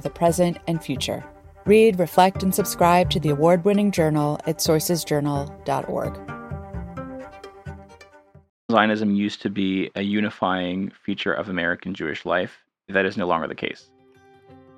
the present and future. Read, reflect, and subscribe to the award winning journal at sourcesjournal.org. Zionism used to be a unifying feature of American Jewish life. That is no longer the case.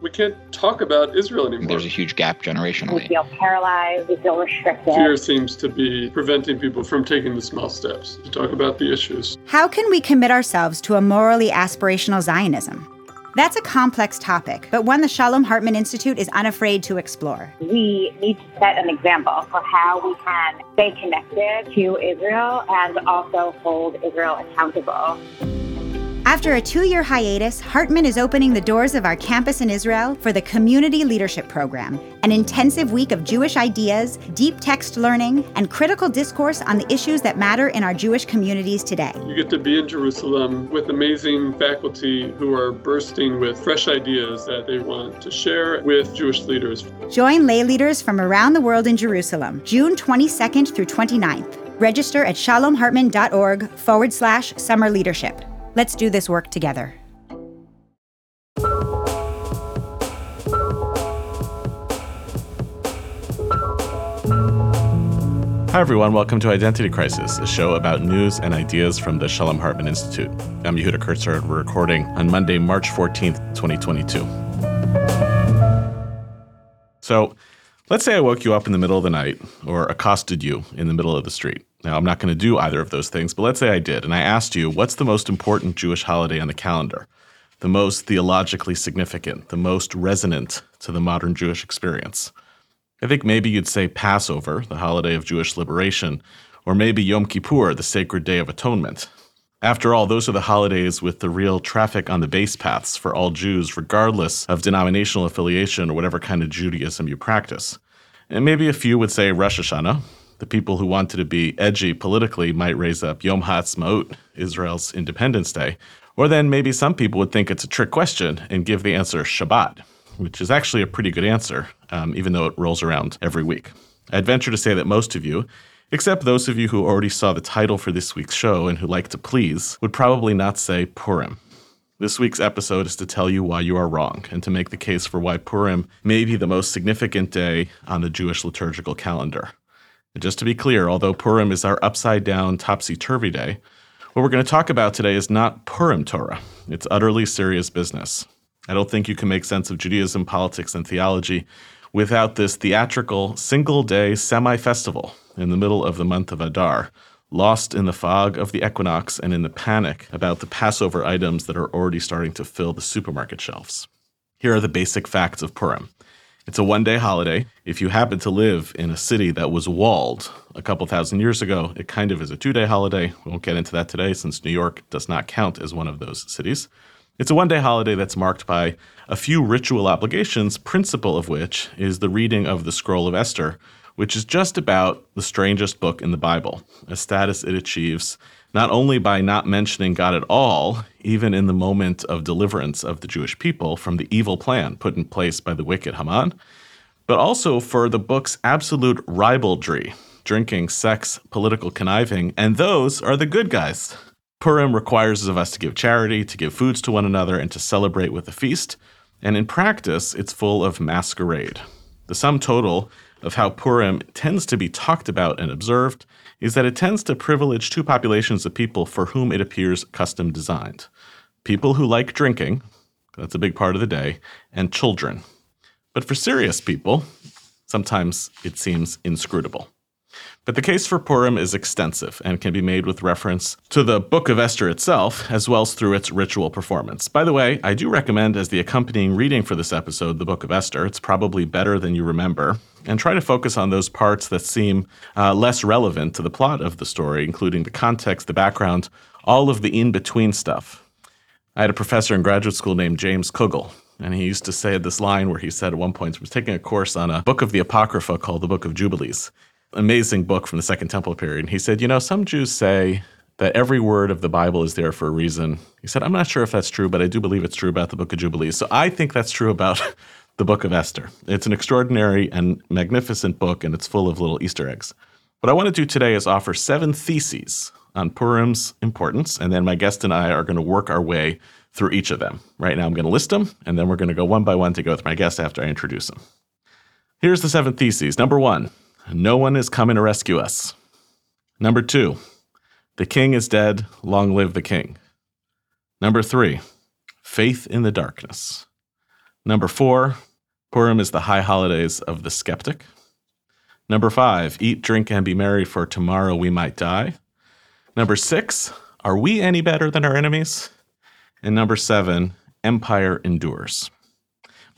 We can't talk about Israel anymore. There's a huge gap generationally. We feel paralyzed, we feel restricted. Fear seems to be preventing people from taking the small steps to talk about the issues. How can we commit ourselves to a morally aspirational Zionism? That's a complex topic, but one the Shalom Hartman Institute is unafraid to explore. We need to set an example for how we can stay connected to Israel and also hold Israel accountable. After a two year hiatus, Hartman is opening the doors of our campus in Israel for the Community Leadership Program, an intensive week of Jewish ideas, deep text learning, and critical discourse on the issues that matter in our Jewish communities today. You get to be in Jerusalem with amazing faculty who are bursting with fresh ideas that they want to share with Jewish leaders. Join lay leaders from around the world in Jerusalem, June 22nd through 29th. Register at shalomhartman.org forward slash summer leadership. Let's do this work together. Hi, everyone. Welcome to Identity Crisis, a show about news and ideas from the Shalom Hartman Institute. I'm Yehuda Kurtzer, we're recording on Monday, March 14th, 2022. So, let's say I woke you up in the middle of the night or accosted you in the middle of the street. Now, I'm not going to do either of those things, but let's say I did, and I asked you, what's the most important Jewish holiday on the calendar? The most theologically significant, the most resonant to the modern Jewish experience? I think maybe you'd say Passover, the holiday of Jewish liberation, or maybe Yom Kippur, the sacred day of atonement. After all, those are the holidays with the real traffic on the base paths for all Jews, regardless of denominational affiliation or whatever kind of Judaism you practice. And maybe a few would say Rosh Hashanah, the people who wanted to be edgy politically might raise up Yom HaAtzmaut, Israel's Independence Day. Or then maybe some people would think it's a trick question and give the answer Shabbat, which is actually a pretty good answer, um, even though it rolls around every week. I'd venture to say that most of you, except those of you who already saw the title for this week's show and who like to please, would probably not say Purim. This week's episode is to tell you why you are wrong and to make the case for why Purim may be the most significant day on the Jewish liturgical calendar. And just to be clear, although Purim is our upside down, topsy turvy day, what we're going to talk about today is not Purim Torah. It's utterly serious business. I don't think you can make sense of Judaism, politics, and theology without this theatrical, single day semi festival in the middle of the month of Adar, lost in the fog of the equinox and in the panic about the Passover items that are already starting to fill the supermarket shelves. Here are the basic facts of Purim. It's a one day holiday. If you happen to live in a city that was walled a couple thousand years ago, it kind of is a two day holiday. We won't get into that today since New York does not count as one of those cities. It's a one day holiday that's marked by a few ritual obligations, principal of which is the reading of the Scroll of Esther, which is just about the strangest book in the Bible, a status it achieves not only by not mentioning God at all, even in the moment of deliverance of the Jewish people from the evil plan put in place by the wicked Haman, but also for the book's absolute ribaldry drinking, sex, political conniving, and those are the good guys. Purim requires of us to give charity, to give foods to one another, and to celebrate with a feast. And in practice, it's full of masquerade. The sum total of how Purim tends to be talked about and observed is that it tends to privilege two populations of people for whom it appears custom designed people who like drinking, that's a big part of the day, and children. But for serious people, sometimes it seems inscrutable. But the case for Purim is extensive and can be made with reference to the Book of Esther itself, as well as through its ritual performance. By the way, I do recommend as the accompanying reading for this episode, the Book of Esther. It's probably better than you remember. And try to focus on those parts that seem uh, less relevant to the plot of the story, including the context, the background, all of the in between stuff. I had a professor in graduate school named James Kugel, And he used to say this line where he said at one point, he was taking a course on a book of the Apocrypha called the Book of Jubilees, amazing book from the Second Temple period. And he said, You know, some Jews say that every word of the Bible is there for a reason. He said, I'm not sure if that's true, but I do believe it's true about the book of Jubilees. So I think that's true about the book of Esther. It's an extraordinary and magnificent book, and it's full of little Easter eggs. What I want to do today is offer seven theses on Purim's importance, and then my guest and I are going to work our way through each of them. Right now, I'm going to list them, and then we're going to go one by one to go with my guest after I introduce him. Here's the seven theses. Number one, no one is coming to rescue us. Number two, the king is dead, long live the king. Number three, faith in the darkness. Number four, Purim is the high holidays of the skeptic. Number five, eat, drink, and be merry, for tomorrow we might die. Number six, are we any better than our enemies? And number seven, empire endures.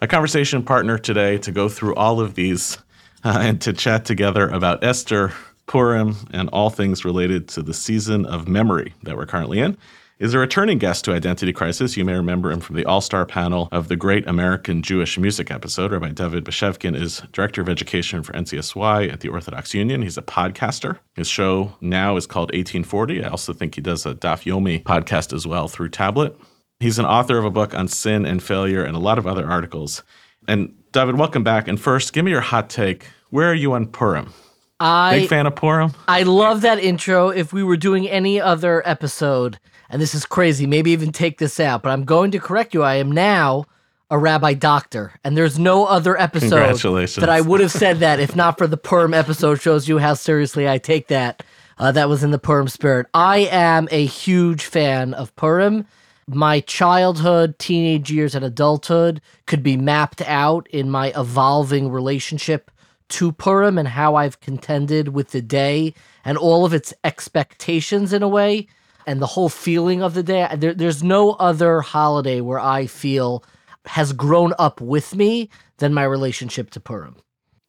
My conversation partner today to go through all of these uh, and to chat together about Esther, Purim, and all things related to the season of memory that we're currently in is a returning guest to Identity Crisis. You may remember him from the all star panel of the Great American Jewish Music episode. Rabbi David Bashevkin is Director of Education for NCSY at the Orthodox Union. He's a podcaster. His show now is called 18Forty. I also think he does a Daf Yomi podcast as well through tablet. He's an author of a book on sin and failure and a lot of other articles. And David, welcome back. And first, give me your hot take. Where are you on Purim? I Big fan of Purim? I love that intro. If we were doing any other episode, and this is crazy, maybe even take this out, but I'm going to correct you. I am now a rabbi doctor, and there's no other episode that I would have said that if not for the Purim episode. Shows you how seriously I take that. Uh, that was in the Purim spirit. I am a huge fan of Purim. My childhood, teenage years, and adulthood could be mapped out in my evolving relationship to Purim and how I've contended with the day and all of its expectations in a way and the whole feeling of the day. There, there's no other holiday where I feel has grown up with me than my relationship to Purim.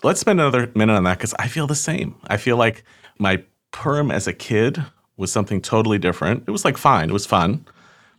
Let's spend another minute on that because I feel the same. I feel like my Purim as a kid was something totally different. It was like fine, it was fun.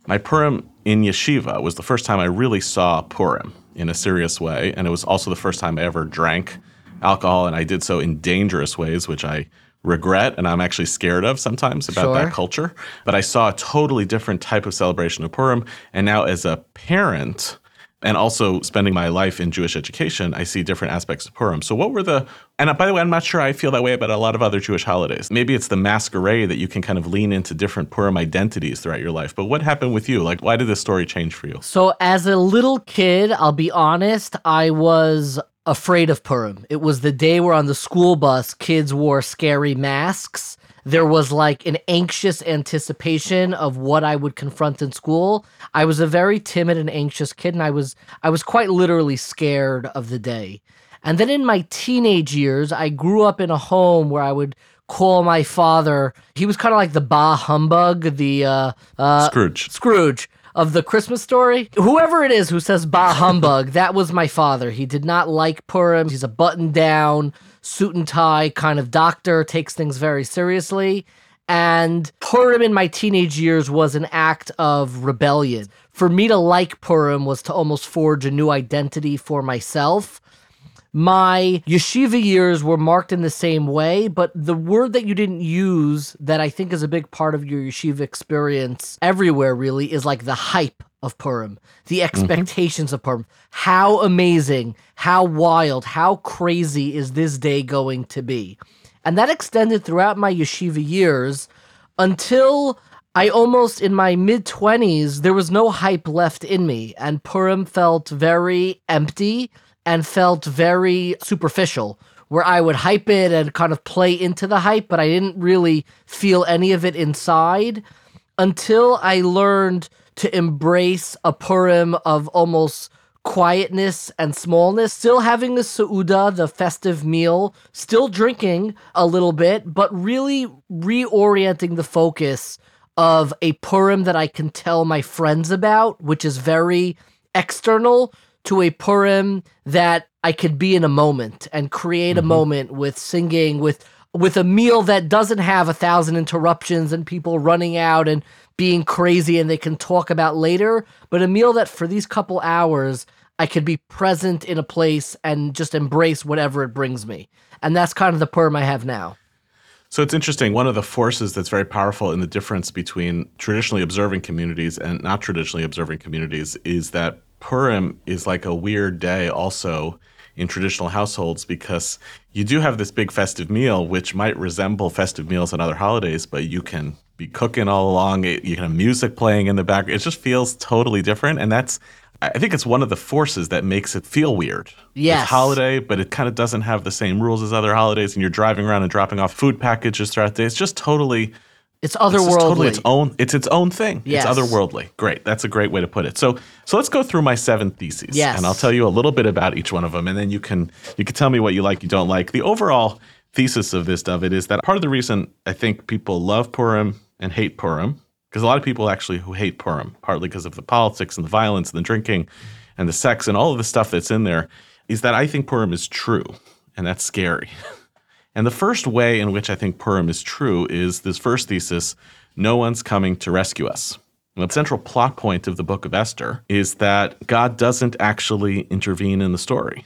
My Purim in yeshiva was the first time I really saw Purim in a serious way. And it was also the first time I ever drank alcohol. And I did so in dangerous ways, which I regret and I'm actually scared of sometimes about Sure. that culture. But I saw a totally different type of celebration of Purim. And now, as a parent, and also spending my life in Jewish education, I see different aspects of Purim. So, what were the, and by the way, I'm not sure I feel that way about a lot of other Jewish holidays. Maybe it's the masquerade that you can kind of lean into different Purim identities throughout your life. But what happened with you? Like, why did this story change for you? So, as a little kid, I'll be honest, I was afraid of Purim. It was the day where on the school bus, kids wore scary masks. There was like an anxious anticipation of what I would confront in school. I was a very timid and anxious kid, and I was I was quite literally scared of the day. And then in my teenage years, I grew up in a home where I would call my father. He was kind of like the bah humbug, the uh, uh, Scrooge. Scrooge of the Christmas story. Whoever it is who says bah humbug, that was my father. He did not like Purim. He's a button down, suit and tie kind of doctor, takes things very seriously. And Purim in my teenage years was an act of rebellion. For me to like Purim was to almost forge a new identity for myself. My yeshiva years were marked in the same way, but the word that you didn't use that I think is a big part of your yeshiva experience everywhere really is like the hype of Purim, the mm-hmm. expectations of Purim. How amazing, how wild, how crazy is this day going to be? And that extended throughout my yeshiva years until I almost in my mid 20s, there was no hype left in me, and Purim felt very empty and felt very superficial, where I would hype it and kind of play into the hype, but I didn't really feel any of it inside until I learned to embrace a Purim of almost quietness and smallness, still having the Seudah, the festive meal, still drinking a little bit, but really reorienting the focus of a Purim that I can tell my friends about, which is very external, to a Purim that I could be in a moment and create a mm-hmm. moment with singing, with with a meal that doesn't have a thousand interruptions and people running out and being crazy and they can talk about later, but a meal that for these couple hours I could be present in a place and just embrace whatever it brings me. And that's kind of the Purim I have now. So it's interesting. One of the forces that's very powerful in the difference between traditionally observing communities and not traditionally observing communities is that Purim is like a weird day also in traditional households because you do have this big festive meal, which might resemble festive meals on other holidays, but you can be cooking all along. You can have music playing in the background. It just feels totally different. And that's I think it's one of the forces that makes it feel weird. Yes. It's holiday, but it kind of doesn't have the same rules as other holidays, and you're driving around and dropping off food packages throughout the day. It's just totally It's it's otherworldly. just totally its own it's its own thing. Yes. It's otherworldly. Great. That's a great way to put it. So so let's go through my seven theses. Yes. And I'll tell you a little bit about each one of them, and then you can you can tell me what you like, you don't like. The overall thesis of this of it is that part of the reason I think people love Purim and hate Purim, because a lot of people actually who hate Purim, partly because of the politics and the violence and the drinking and the sex and all of the stuff that's in there, is that I think Purim is true. And that's scary. And the first way in which I think Purim is true is this first thesis no one's coming to rescue us. The central plot point of the book of Esther is that God doesn't actually intervene in the story.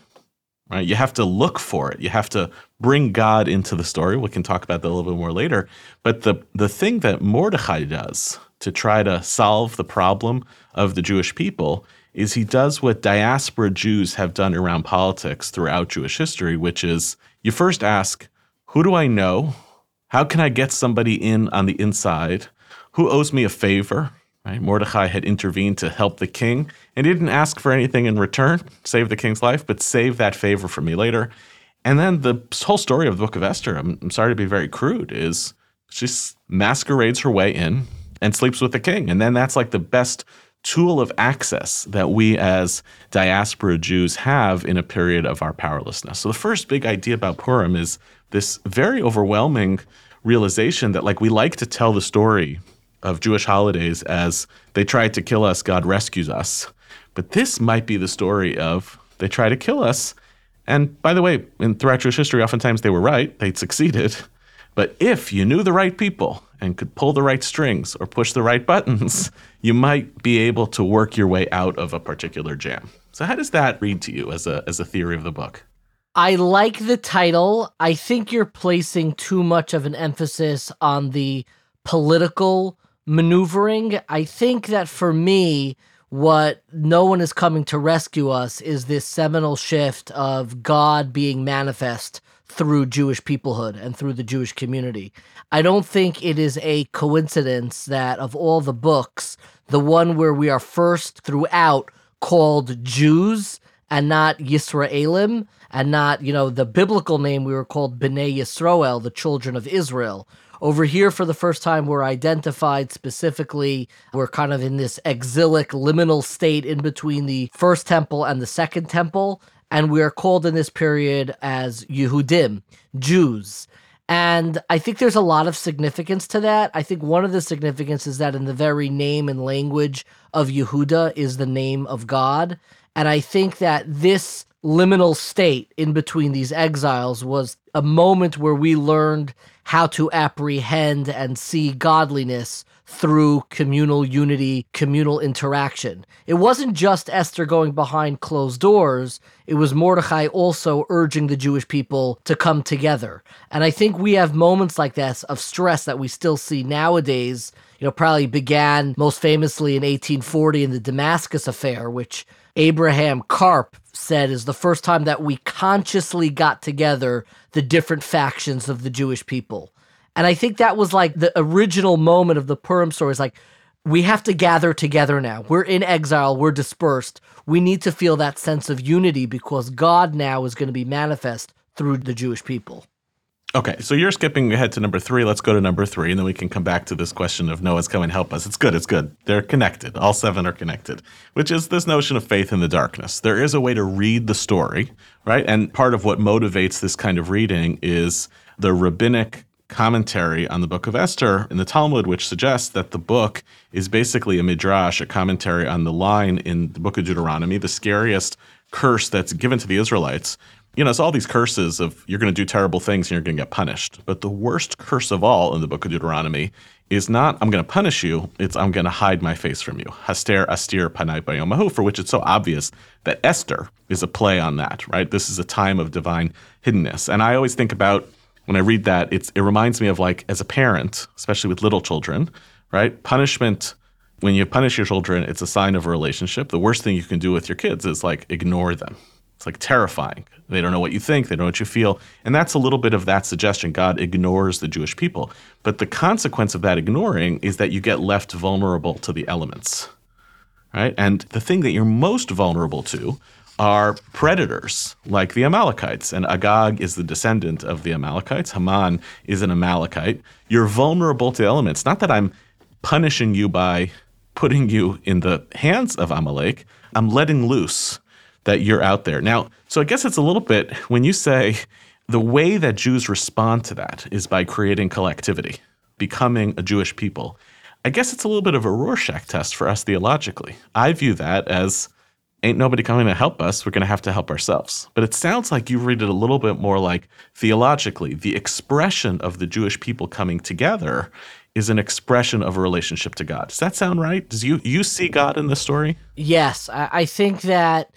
Right? You have to look for it. You have to bring God into the story. We can talk about that a little bit more later. But the, the thing that Mordecai does to try to solve the problem of the Jewish people is he does what diaspora Jews have done around politics throughout Jewish history, which is you first ask, who do I know? How can I get somebody in on the inside? Who owes me a favor? Right? Mordecai had intervened to help the king and he didn't ask for anything in return, save the king's life, but save that favor for me later. And then the whole story of the book of Esther, I'm, I'm sorry to be very crude, is she masquerades her way in and sleeps with the king. And then that's like the best tool of access that we as diaspora Jews have in a period of our powerlessness. So the first big idea about Purim is this very overwhelming realization that like we like to tell the story of Jewish holidays as they tried to kill us, God rescues us. But this might be the story of they try to kill us. And by the way, in throughout Jewish history, oftentimes they were right, they'd succeeded. But if you knew the right people and could pull the right strings or push the right buttons, you might be able to work your way out of a particular jam. So how does that read to you as a as a theory of the book? I like the title. I think you're placing too much of an emphasis on the political maneuvering. I think that for me, what no one is coming to rescue us is this seminal shift of God being manifest through Jewish peoplehood and through the Jewish community. I don't think it is a coincidence that of all the books, the one where we are first throughout called Jews and not Yisraelim and not, you know, the biblical name we were called Bnei Yisrael, the children of Israel. Over here, for the first time, we're identified specifically. We're kind of in this exilic liminal state in between the first temple and the second temple. And we are called in this period as Yehudim, Jews. And I think there's a lot of significance to that. I think one of the significance is that in the very name and language of Yehuda is the name of God. And I think that this liminal state in between these exiles was a moment where we learned how to apprehend and see godliness through communal unity, communal interaction. It wasn't just Esther going behind closed doors, it was Mordecai also urging the Jewish people to come together. And I think we have moments like this of stress that we still see nowadays. You know, probably began most famously in 1840 in the Damascus affair, which Abraham Karp said is the first time that we consciously got together the different factions of the Jewish people. And I think that was like the original moment of the Purim story. Is like, we have to gather together now. We're in exile, we're dispersed. We need to feel that sense of unity because God now is going to be manifest through the Jewish people. Okay, so you're skipping ahead to number three. Let's go to number three, and then we can come back to this question of Noah's come and help us. It's good, it's good. They're connected. All seven are connected, which is this notion of faith in the darkness. There is a way to read the story, right? And part of what motivates this kind of reading is the rabbinic commentary on the book of Esther in the Talmud, which suggests that the book is basically a midrash, a commentary on the line in the book of Deuteronomy, the scariest curse that's given to the Israelites you know, it's all these curses of you're going to do terrible things and you're going to get punished. But the worst curse of all in the book of Deuteronomy is not I'm going to punish you, it's I'm going to hide my face from you. Haster astir panai bayomahu, for which it's so obvious that Esther is a play on that, right? This is a time of divine hiddenness. And I always think about when I read that, it's it reminds me of like as a parent, especially with little children, right? Punishment when you punish your children, it's a sign of a relationship. The worst thing you can do with your kids is like ignore them. It's like terrifying. They don't know what you think, they don't know what you feel. And that's a little bit of that suggestion. God ignores the Jewish people. But the consequence of that ignoring is that you get left vulnerable to the elements. Right? And the thing that you're most vulnerable to are predators like the Amalekites. And Agag is the descendant of the Amalekites. Haman is an Amalekite. You're vulnerable to elements. Not that I'm punishing you by putting you in the hands of Amalek, I'm letting loose that you're out there. Now, so I guess it's a little bit when you say the way that Jews respond to that is by creating collectivity, becoming a Jewish people. I guess it's a little bit of a Rorschach test for us theologically. I view that as ain't nobody coming to help us. We're going to have to help ourselves. But it sounds like you read it a little bit more like theologically, the expression of the Jewish people coming together is an expression of a relationship to God. Does that sound right? Does you you see God in the story? Yes, I, I think that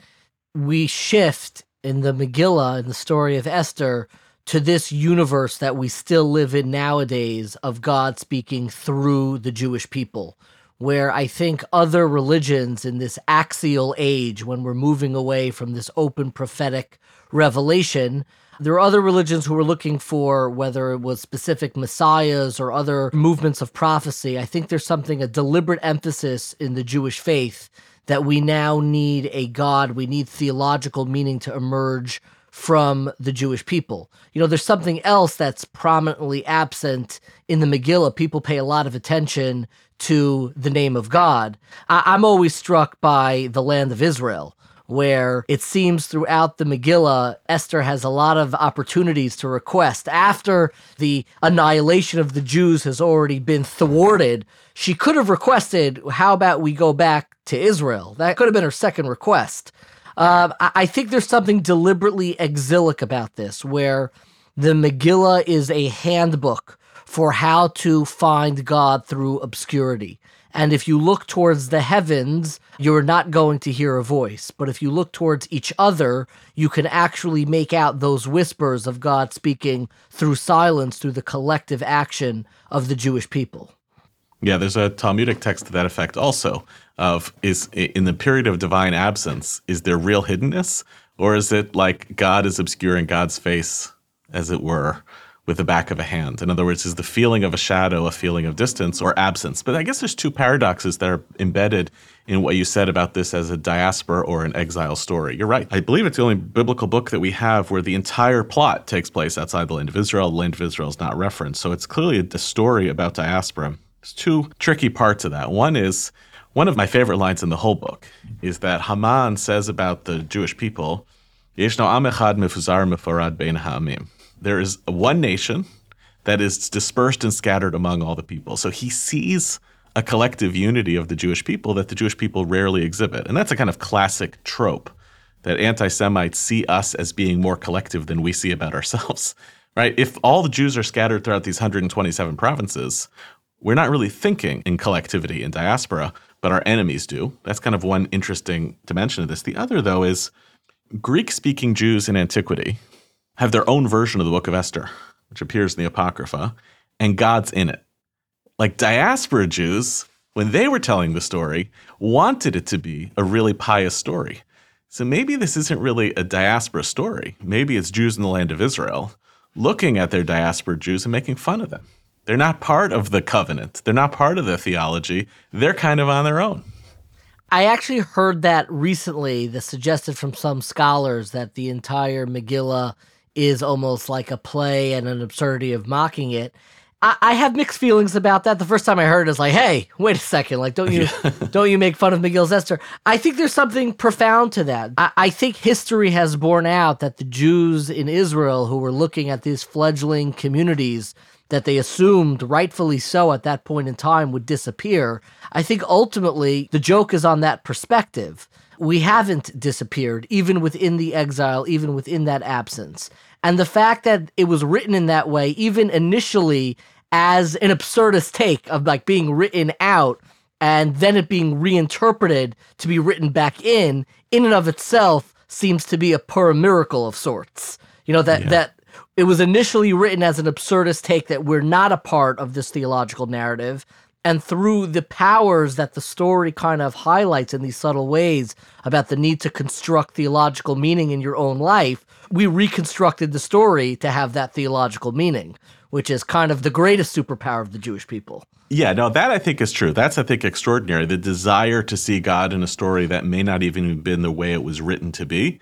we shift in the Megillah, in the story of Esther, to this universe that we still live in nowadays of God speaking through the Jewish people. Where I think other religions in this axial age, when we're moving away from this open prophetic revelation, there are other religions who were looking for whether it was specific messiahs or other movements of prophecy. I think there's something, a deliberate emphasis in the Jewish faith that we now need a God, we need theological meaning to emerge from the Jewish people. You know, there's something else that's prominently absent in the Megillah. People pay a lot of attention to the name of God. I- am always struck by the land of Israel where it seems throughout the Megillah, Esther has a lot of opportunities to request. After the annihilation of the Jews has already been thwarted, she could have requested, How about we go back to Israel? That could have been her second request. Uh, I-, I think there's something deliberately exilic about this, where the Megillah is a handbook for how to find God through obscurity. And if you look towards the heavens, you're not going to hear a voice. But if you look towards each other, you can actually make out those whispers of God speaking through silence, through the collective action of the Jewish people. Yeah, there's a Talmudic text to that effect also of is in the period of divine absence, is there real hiddenness? Or is it like God is obscuring God's face, as it were? With the back of a hand. In other words, is the feeling of a shadow a feeling of distance or absence? But I guess there's two paradoxes that are embedded in what you said about this as a diaspora or an exile story. You're right. I believe it's the only biblical book that we have where the entire plot takes place outside the land of Israel. The land of Israel is not referenced. So it's clearly a story about diaspora. There's two tricky parts of that. One is one of my favorite lines in the whole book is that Haman says about the Jewish people, Yeshno am echad mifuzar mifarad bein ha'amim there is one nation that is dispersed and scattered among all the people. So he sees a collective unity of the Jewish people that the Jewish people rarely exhibit. And that's a kind of classic trope that anti Semites see us as being more collective than we see about ourselves, right? If all the Jews are scattered throughout these 127 provinces, we're not really thinking in collectivity in diaspora, but our enemies do. That's kind of one interesting dimension of this. The other, though, is Greek speaking Jews in antiquity have their own version of the book of Esther, which appears in the Apocrypha, and God's in it. Like diaspora Jews, when they were telling the story, wanted it to be a really pious story. So maybe this isn't really a diaspora story. Maybe it's Jews in the land of Israel looking at their diaspora Jews and making fun of them. They're not part of the covenant, they're not part of the theology, they're kind of on their own. I actually heard that recently, that suggested from some scholars that the entire Megillah is almost like a play and an absurdity of mocking it. I, I have mixed feelings about that. The first time I heard it, was like, "Hey, wait a second! Like, don't you don't you make fun of Megillah's Esther?" I think there's something profound to that. I, I think history has borne out that the Jews in Israel who were looking at these fledgling communities that they assumed, rightfully so, at that point in time would disappear. I think ultimately the joke is on that perspective we haven't disappeared, even within the exile, even within that absence. And the fact that it was written in that way, even initially as an absurdist take of like being written out and then it being reinterpreted to be written back in, in and of itself seems to be a per miracle of sorts. You know, that, yeah. that it was initially written as an absurdist take that we're not a part of this theological narrative. And through the powers that the story kind of highlights in these subtle ways about the need to construct theological meaning in your own life, we reconstructed the story to have that theological meaning, which is kind of the greatest superpower of the Jewish people. Yeah, no, that I think is true. That's, I think, extraordinary. The desire to see God in a story that may not even have been the way it was written to be.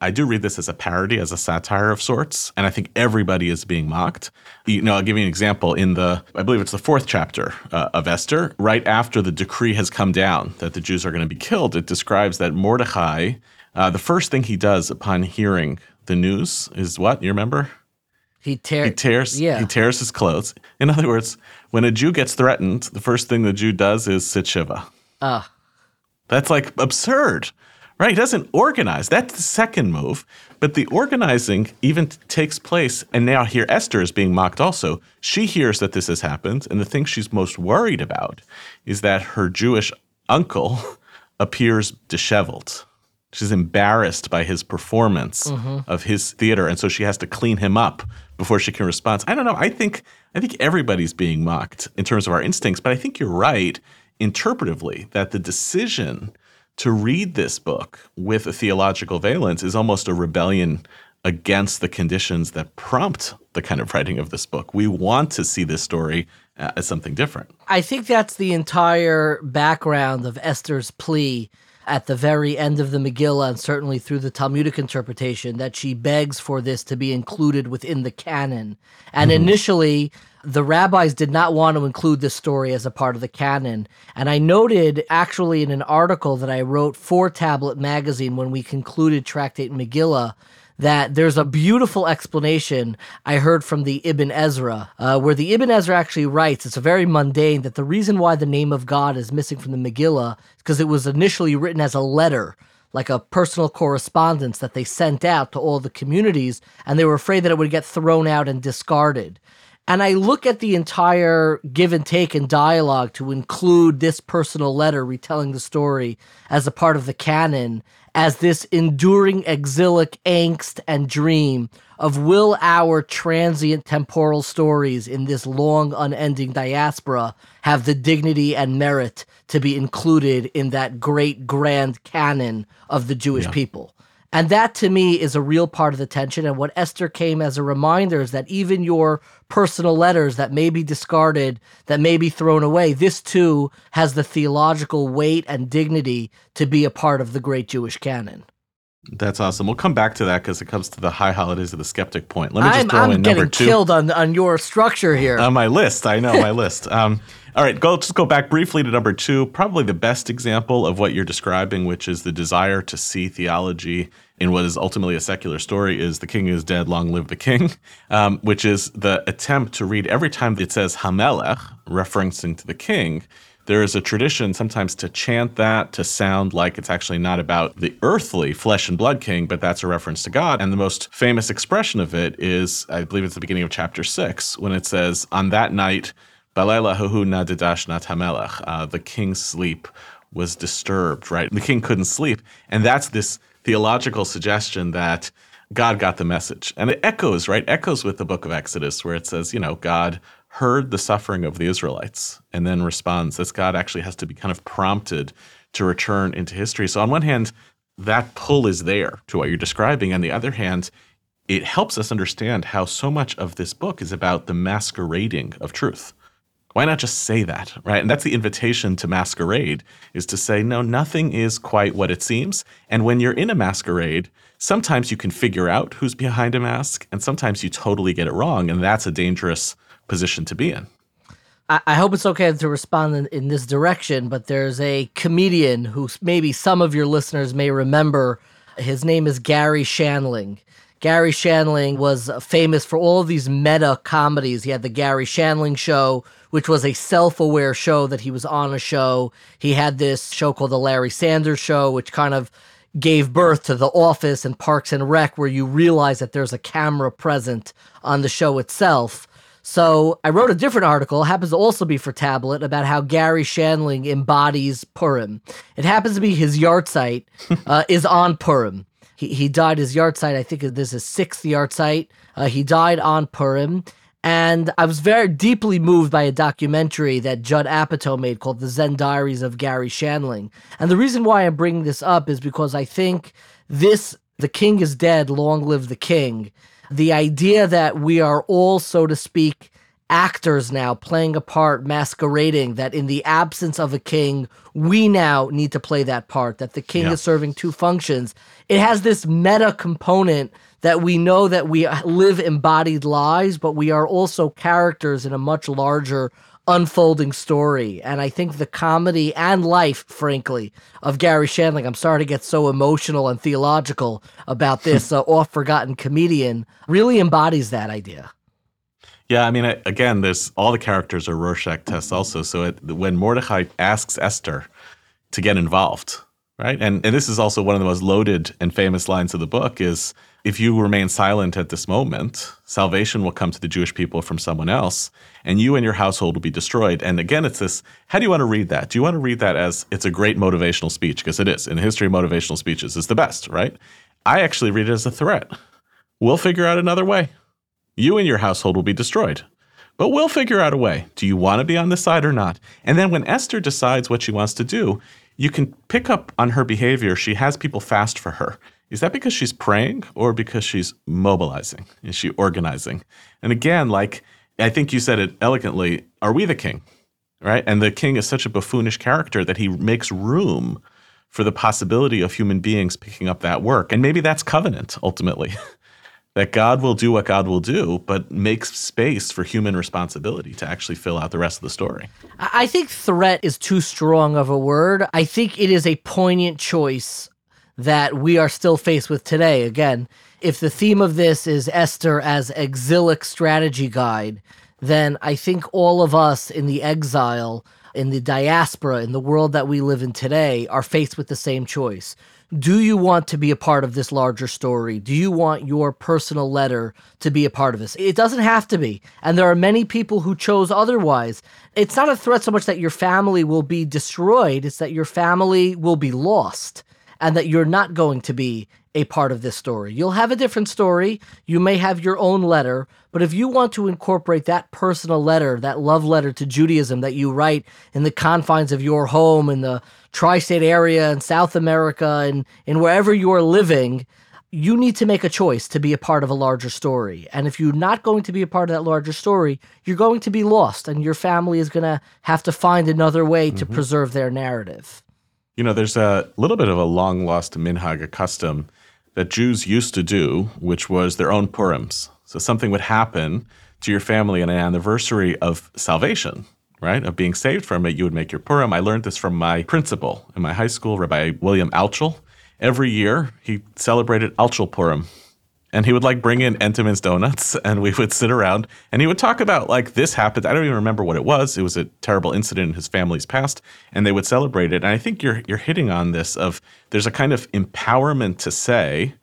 I do read this as a parody, as a satire of sorts, and I think everybody is being mocked. You know, I'll give you an example. In the, I believe it's the fourth chapter uh, of Esther, right after the decree has come down that the Jews are going to be killed, it describes that Mordecai, uh, the first thing he does upon hearing the news is what? You remember? He, tear- he tears yeah. he tears his clothes. In other words, when a Jew gets threatened, the first thing the Jew does is sit shiva. Ah. Uh. That's like absurd. Right? He doesn't organize. That's the second move. But the organizing even t- takes place. And now here Esther is being mocked also. She hears that this has happened. And the thing she's most worried about is that her Jewish uncle appears disheveled. She's embarrassed by his performance mm-hmm. of his theater, and so she has to clean him up before she can respond. I don't know. I think I think everybody's being mocked in terms of our instincts, but I think you're right interpretively that the decision to read this book with a theological valence is almost a rebellion against the conditions that prompt the kind of writing of this book. We want to see this story uh, as something different. I think that's the entire background of Esther's plea at the very end of the Megillah, and certainly through the Talmudic interpretation, that she begs for this to be included within the canon. And mm-hmm. initially, the rabbis did not want to include this story as a part of the canon. And I noted actually in an article that I wrote for Tablet Magazine when we concluded Tractate Megillah that there's a beautiful explanation I heard from the Ibn Ezra, uh, where the Ibn Ezra actually writes, it's a very mundane, that the reason why the name of God is missing from the Megillah is because it was initially written as a letter, like a personal correspondence that they sent out to all the communities, and they were afraid that it would get thrown out and discarded. And I look at the entire give and take and dialogue to include this personal letter retelling the story as a part of the canon as this enduring exilic angst and dream of will our transient temporal stories in this long unending diaspora have the dignity and merit to be included in that great grand canon of the Jewish yeah. people. And that to me is a real part of the tension. And what Esther came as a reminder is that even your personal letters that may be discarded, that may be thrown away, this too has the theological weight and dignity to be a part of the great Jewish canon. That's awesome. We'll come back to that because it comes to the high holidays of the skeptic point. Let me just I'm, throw I'm in number two. killed on on your structure here. On my list, I know my list. Um, all right, go just go back briefly to number two. Probably the best example of what you're describing, which is the desire to see theology in what is ultimately a secular story is the king is dead, long live the king, um, which is the attempt to read every time it says Hamelech, referencing to the king. There is a tradition sometimes to chant that to sound like it's actually not about the earthly flesh and blood king, but that's a reference to God. And the most famous expression of it is, I believe it's the beginning of chapter six, when it says, On that night, Balayla Hahu uh, the king's sleep was disturbed, right? The king couldn't sleep. And that's this theological suggestion that God got the message. And it echoes, right? Echoes with the book of Exodus, where it says, you know, God heard the suffering of the Israelites and then responds. This God actually has to be kind of prompted to return into history. So, on one hand, that pull is there to what you're describing. On the other hand, it helps us understand how so much of this book is about the masquerading of truth. Why not just say that, right? And that's the invitation to masquerade is to say, no, nothing is quite what it seems. And when you're in a masquerade, sometimes you can figure out who's behind a mask, and sometimes you totally get it wrong. And that's a dangerous position to be in. I hope it's okay to respond in, in, this direction, but there's a comedian who maybe some of your listeners may remember. His name is Garry Shandling. Garry Shandling was famous for all of these meta comedies. He had the Garry Shandling show, which was a self aware show that he was on a show. He had this show called The Larry Sanders Show, which kind of gave birth to The Office and Parks and Rec, where you realize that there's a camera present on the show itself. So I wrote a different article, happens to also be for Tablet, about how Garry Shandling embodies Purim. It happens to be his yahrzeit uh, is on Purim. He, he died his yahrzeit. I think this is sixth yahrzeit. Uh, he died on Purim. And I was very deeply moved by a documentary that Judd Apatow made called The Zen Diaries of Garry Shandling. And the reason why I'm bringing this up is because I think this, The King is Dead, Long Live the King, the idea that we are all, so to speak, actors now playing a part, masquerading, that in the absence of a king, we now need to play that part, that the king yeah. is serving two functions. It has this meta component that we know that we live embodied lives, but we are also characters in a much larger unfolding story. And I think the comedy and life, frankly, of Garry Shandling, I'm sorry to get so emotional and theological about this uh, oft forgotten comedian, really embodies that idea. Yeah, I mean, again, there's all the characters are Rorschach tests also. So it, when Mordecai asks Esther to get involved, right? And and this is also one of the most loaded and famous lines of the book is if you remain silent at this moment, salvation will come to the Jewish people from someone else, and you and your household will be destroyed. And again, it's this how do you want to read that? Do you want to read that as it's a great motivational speech? Because it is. In the history of motivational speeches, it's the best, right? I actually read it as a threat. We'll figure out another way. You and your household will be destroyed. But we'll figure out a way. Do you want to be on this side or not? And then when Esther decides what she wants to do, you can pick up on her behavior. She has people fast for her. Is that because she's praying or because she's mobilizing? Is she organizing? And again, like I think you said it elegantly, are we the king? Right? And the king is such a buffoonish character that he makes room for the possibility of human beings picking up that work. And maybe that's covenant ultimately. that God will do what God will do, but makes space for human responsibility to actually fill out the rest of the story. I think threat is too strong of a word. I think it is a poignant choice that we are still faced with today. Again, if the theme of this is Esther as exilic strategy guide, then I think all of us in the exile, in the diaspora, in the world that we live in today, are faced with the same choice do you want to be a part of this larger story? Do you want your personal letter to be a part of this? It doesn't have to be. And there are many people who chose otherwise. It's not a threat so much that your family will be destroyed, it's that your family will be lost and that you're not going to be a part of this story. You'll have a different story. You may have your own letter, but if you want to incorporate that personal letter, that love letter to Judaism that you write in the confines of your home in the tri-state area in South America and in wherever you're living, you need to make a choice to be a part of a larger story. And if you're not going to be a part of that larger story, you're going to be lost and your family is going to have to find another way to mm-hmm. preserve their narrative. You know, there's a little bit of a long lost minhag, a custom that Jews used to do, which was their own Purims. So something would happen to your family on an anniversary of salvation right, of being saved from it, you would make your Purim. I learned this from my principal in my high school, Rabbi William Altschul. Every year, he celebrated Altschul Purim. And he would like bring in Entenmann's donuts and we would sit around and he would talk about like this happened. I don't even remember what it was. It was a terrible incident in his family's past and they would celebrate it. And I think you're you're hitting on this of there's a kind of empowerment to say,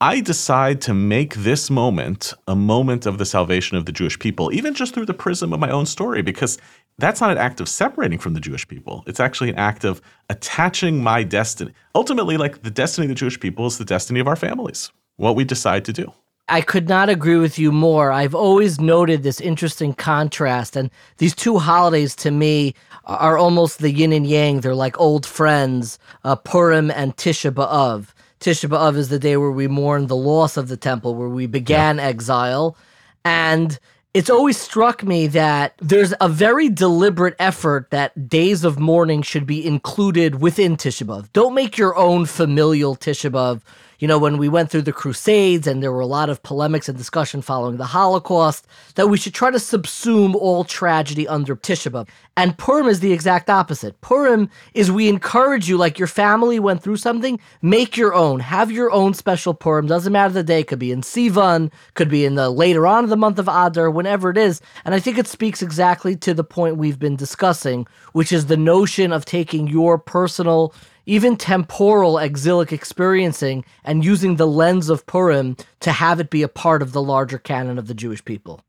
I decide to make this moment a moment of the salvation of the Jewish people, even just through the prism of my own story, because that's not an act of separating from the Jewish people. It's actually an act of attaching my destiny. Ultimately, like the destiny of the Jewish people is the destiny of our families, what we decide to do. I could not agree with you more. I've always noted this interesting contrast, and these two holidays to me are almost the yin and yang. They're like old friends, uh, Purim and Tisha B'Av. Tisha B'Av is the day where we mourn the loss of the temple, where we began yeah. exile. And it's always struck me that there's a very deliberate effort that days of mourning should be included within Tisha B'Av. Don't make your own familial Tisha B'Av. You know, when we went through the Crusades and there were a lot of polemics and discussion following the Holocaust, that we should try to subsume all tragedy under Tisha B'Av. And Purim is the exact opposite. Purim is we encourage you, like your family went through something, make your own. Have your own special Purim. Doesn't matter the day. Could be in Sivan, could be in the later on of the month of Adar, whenever it is. And I think it speaks exactly to the point we've been discussing, which is the notion of taking your personal even temporal exilic experiencing and using the lens of Purim to have it be a part of the larger canon of the Jewish people.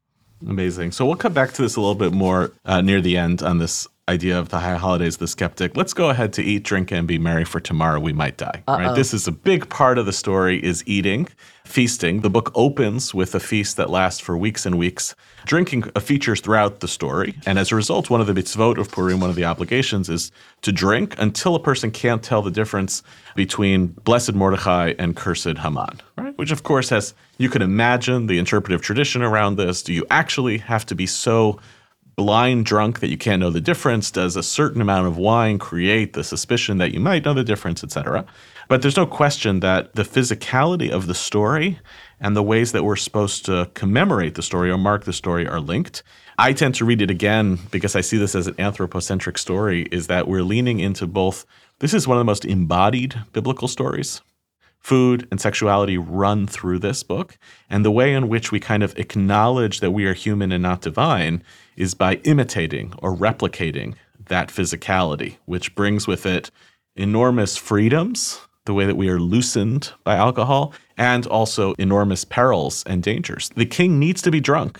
Amazing. So we'll come back to this a little bit more uh, near the end on this idea of the high holidays, the skeptic. Let's go ahead to eat, drink, and be merry, for tomorrow we might die. Uh-oh. Right? This is a big part of the story is eating, feasting. The book opens with a feast that lasts for weeks and weeks. Drinking uh, features throughout the story, and as a result, one of the mitzvot of Purim, one of the obligations, is to drink until a person can't tell the difference between blessed Mordechai and cursed Haman. Right? Which, of course, has you can imagine the interpretive tradition around this. Do you actually have to be so blind drunk that you can't know the difference? Does a certain amount of wine create the suspicion that you might know the difference, etc.? But there's no question that the physicality of the story and the ways that we're supposed to commemorate the story or mark the story are linked. I tend to read it again because I see this as an anthropocentric story, is that we're leaning into both. This is one of the most embodied biblical stories. Food and sexuality run through this book. And the way in which we kind of acknowledge that we are human and not divine is by imitating or replicating that physicality, which brings with it enormous freedoms, the way that we are loosened by alcohol, and also enormous perils and dangers. The king needs to be drunk,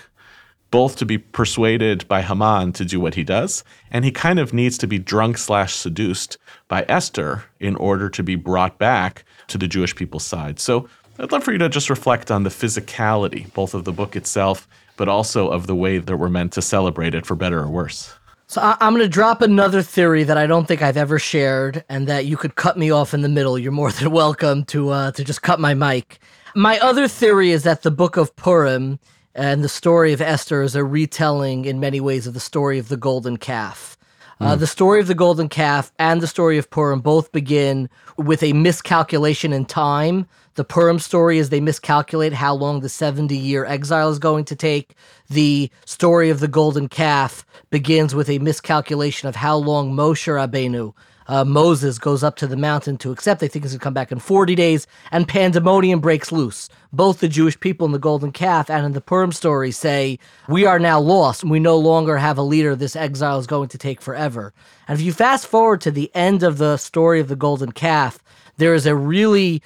both to be persuaded by Haman to do what he does, and he kind of needs to be drunk slash seduced by Esther in order to be brought back to the Jewish people's side. So I'd love for you to just reflect on the physicality, both of the book itself, but also of the way that we're meant to celebrate it for better or worse. So I- am going to drop another theory that I don't think I've ever shared, and that you could cut me off in the middle. You're more than welcome to uh, to just cut my mic. My other theory is that the Book of Purim and the story of Esther is a retelling in many ways of the story of the golden calf. Uh, the story of the golden calf and the story of Purim both begin with a miscalculation in time. The Purim story is they miscalculate how long the 70 year exile is going to take. The story of the golden calf begins with a miscalculation of how long Moshe Rabbeinu, uh, Moses, goes up to the mountain to accept. They think he's going to come back in 40 days, and pandemonium breaks loose. Both the Jewish people in the golden calf and in the Purim story say, We are now lost, we no longer have a leader. This exile is going to take forever. And if you fast forward to the end of the story of the golden calf, there is a really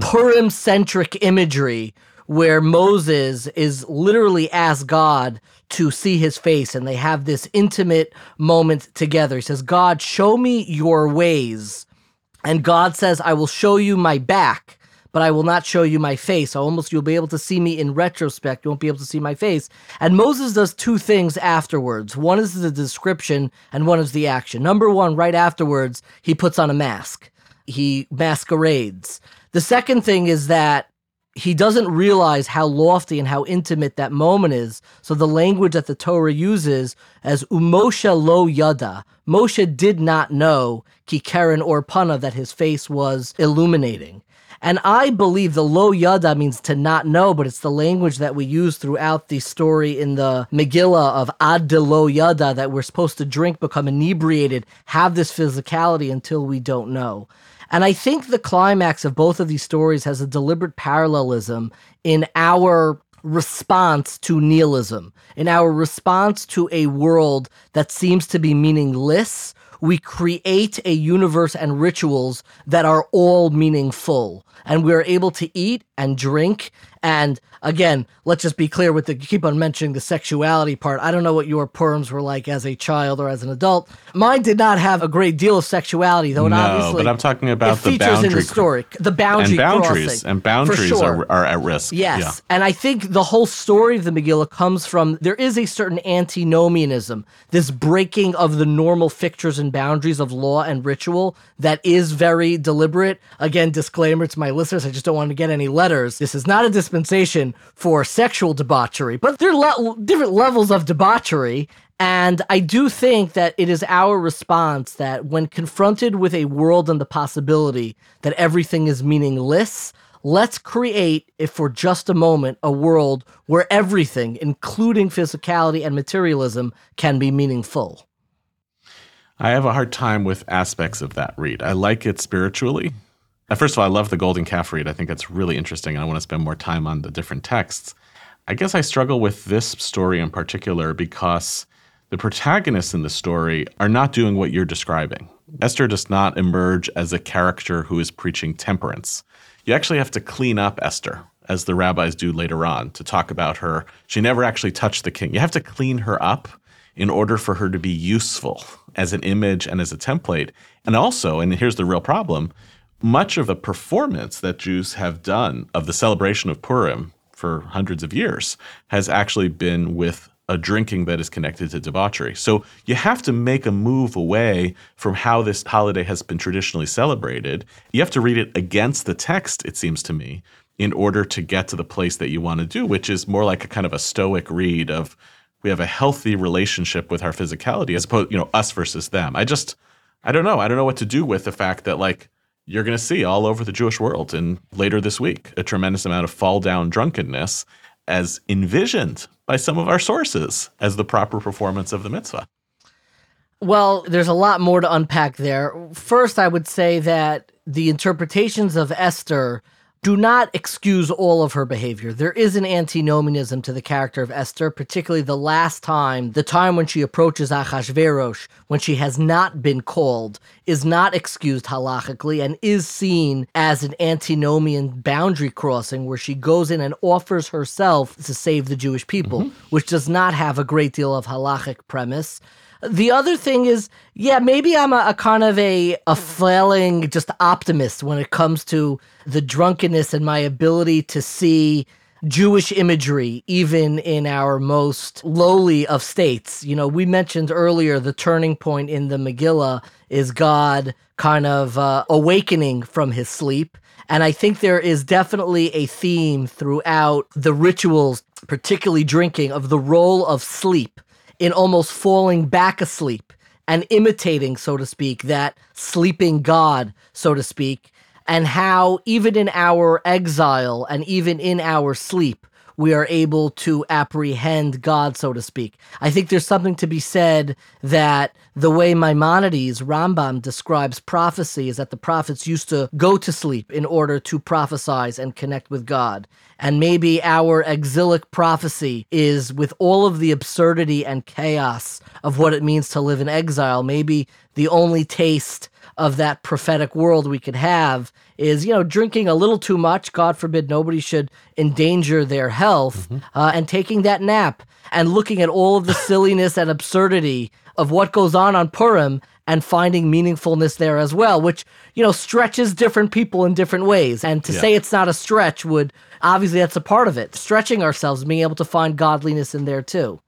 Purim centric imagery where Moses is literally asked God to see his face and they have this intimate moment together. He says, God, show me your ways. And God says, I will show you my back, but I will not show you my face. Almost you'll be able to see me in retrospect. You won't be able to see my face. And Moses does two things afterwards. One is the description and one is the action. Number one, right afterwards, he puts on a mask. He masquerades. The second thing is that he doesn't realize how lofty and how intimate that moment is. So the language that the Torah uses as umosha lo yada, Moshe did not know ki keren or pana that his face was illuminating. And I believe the lo yada means to not know, but it's the language that we use throughout the story in the Megillah of ad de lo yada that we're supposed to drink, become inebriated, have this physicality until we don't know. And I think the climax of both of these stories has a deliberate parallelism in our response to nihilism, in our response to a world that seems to be meaningless. We create a universe and rituals that are all meaningful. And we're able to eat and drink and again, let's just be clear with the you keep on mentioning the sexuality part. I don't know what your Purims were like as a child or as an adult. Mine did not have a great deal of sexuality, though. No, obviously, but I'm talking about the features boundary in the story, the boundary and boundaries crossing, and boundaries sure. are, are at risk. Yes. Yeah. And I think the whole story of the Megillah comes from there is a certain antinomianism, this breaking of the normal fixtures and boundaries of law and ritual that is very deliberate. Again, disclaimer to my listeners, I just don't want to get any letters. This is not a dispensation for sexual debauchery, but there are le- different levels of debauchery. And I do think that it is our response that when confronted with a world and the possibility that everything is meaningless, let's create, if for just a moment, a world where everything, including physicality and materialism, can be meaningful. I have a hard time with aspects of that read. I like it spiritually. First of all, I love the Golden Calf read. I think it's really interesting. And I want to spend more time on the different texts. I guess I struggle with this story in particular because the protagonists in the story are not doing what you're describing. Esther does not emerge as a character who is preaching temperance. You actually have to clean up Esther, as the rabbis do later on, to talk about her. She never actually touched the king. You have to clean her up in order for her to be useful as an image and as a template. And also, and here's the real problem much of the performance that Jews have done of the celebration of Purim for hundreds of years has actually been with a drinking that is connected to debauchery. So you have to make a move away from how this holiday has been traditionally celebrated. You have to read it against the text, it seems to me, in order to get to the place that you want to do, which is more like a kind of a stoic read of we have a healthy relationship with our physicality as opposed, you know, us versus them. I just I don't know. I don't know what to do with the fact that like you're going to see all over the Jewish world and later this week a tremendous amount of fall down drunkenness as envisioned by some of our sources as the proper performance of the mitzvah. Well, there's a lot more to unpack there. First, I would say that the interpretations of Esther do not excuse all of her behavior. There is an antinomianism to the character of Esther, particularly the last time, the time when she approaches Achashverosh, when she has not been called, is not excused halachically and is seen as an antinomian boundary crossing where she goes in and offers herself to save the Jewish people, mm-hmm. which does not have a great deal of halachic premise. The other thing is, yeah, maybe I'm a, a, kind of a, a flailing just optimist when it comes to the drunkenness and my ability to see Jewish imagery, even in our most lowly of states. You know, we mentioned earlier the turning point in the Megillah is God kind of uh, awakening from his sleep. And I think there is definitely a theme throughout the rituals, particularly drinking, of the role of sleep in almost falling back asleep and imitating, so to speak, that sleeping God, so to speak, and how even in our exile and even in our sleep, we are able to apprehend God, so to speak. I think there's something to be said that the way Maimonides, Rambam, describes prophecy is that the prophets used to go to sleep in order to prophesize and connect with God. And maybe our exilic prophecy is with all of the absurdity and chaos of what it means to live in exile, maybe the only taste of that prophetic world we could have is, you know, drinking a little too much. God forbid nobody should endanger their health, mm-hmm. uh, and taking that nap and looking at all of the silliness and absurdity of what goes on on Purim and finding meaningfulness there as well, which, you know, stretches different people in different ways. And to yeah. say it's not a stretch would obviously that's a part of it. Stretching ourselves, being able to find godliness in there too.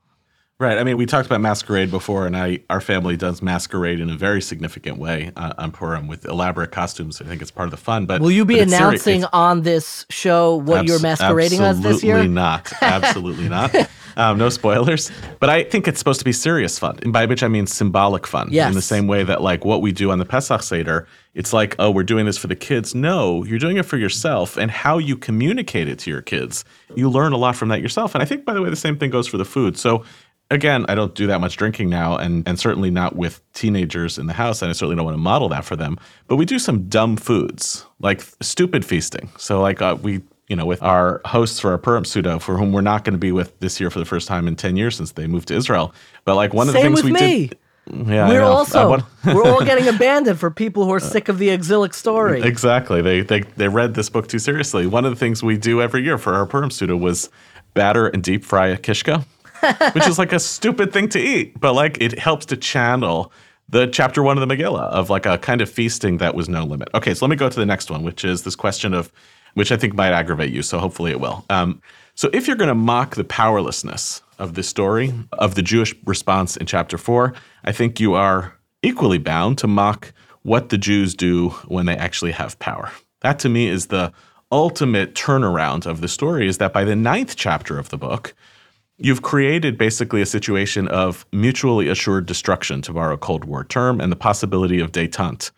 Right. I mean, we talked about masquerade before, and I our family does masquerade in a very significant way uh, on Purim with elaborate costumes. I think it's part of the fun. But will you be announcing on this show what abs- you're masquerading as this year? Absolutely not. Absolutely not. Um, no spoilers. But I think it's supposed to be serious fun, and by which I mean symbolic fun. Yes. In the same way that like what we do on the Pesach Seder, it's like, oh, we're doing this for the kids. No, you're doing it for yourself and how you communicate it to your kids. You learn a lot from that yourself. And I think, by the way, the same thing goes for the food. So again, I don't do that much drinking now, and and certainly not with teenagers in the house, and I certainly don't want to model that for them. But we do some dumb foods, like stupid feasting. So like uh, we. You know, with our hosts for our Purim Seudah, for whom we're not going to be with this year for the first time in ten years since they moved to Israel. But like one of the things we me. did, yeah, we're also uh, we're all getting abandoned for people who are sick of the exilic story. Exactly. They they they read this book too seriously. One of the things we do every year for our Purim Seudah was batter and deep fry a kishka which is like a stupid thing to eat, but like it helps to channel the chapter one of the Megillah of like a kind of feasting that was no limit. Okay, so let me go to the next one, which is this question of, which I think might aggravate you, so hopefully it will. Um, so if you're going to mock the powerlessness of this story, of the Jewish response in chapter four, I think you are equally bound to mock what the Jews do when they actually have power. That to me is the ultimate turnaround of the story is that by the ninth chapter of the book, You've created basically a situation of mutually assured destruction, to borrow a Cold War term, and the possibility of detente.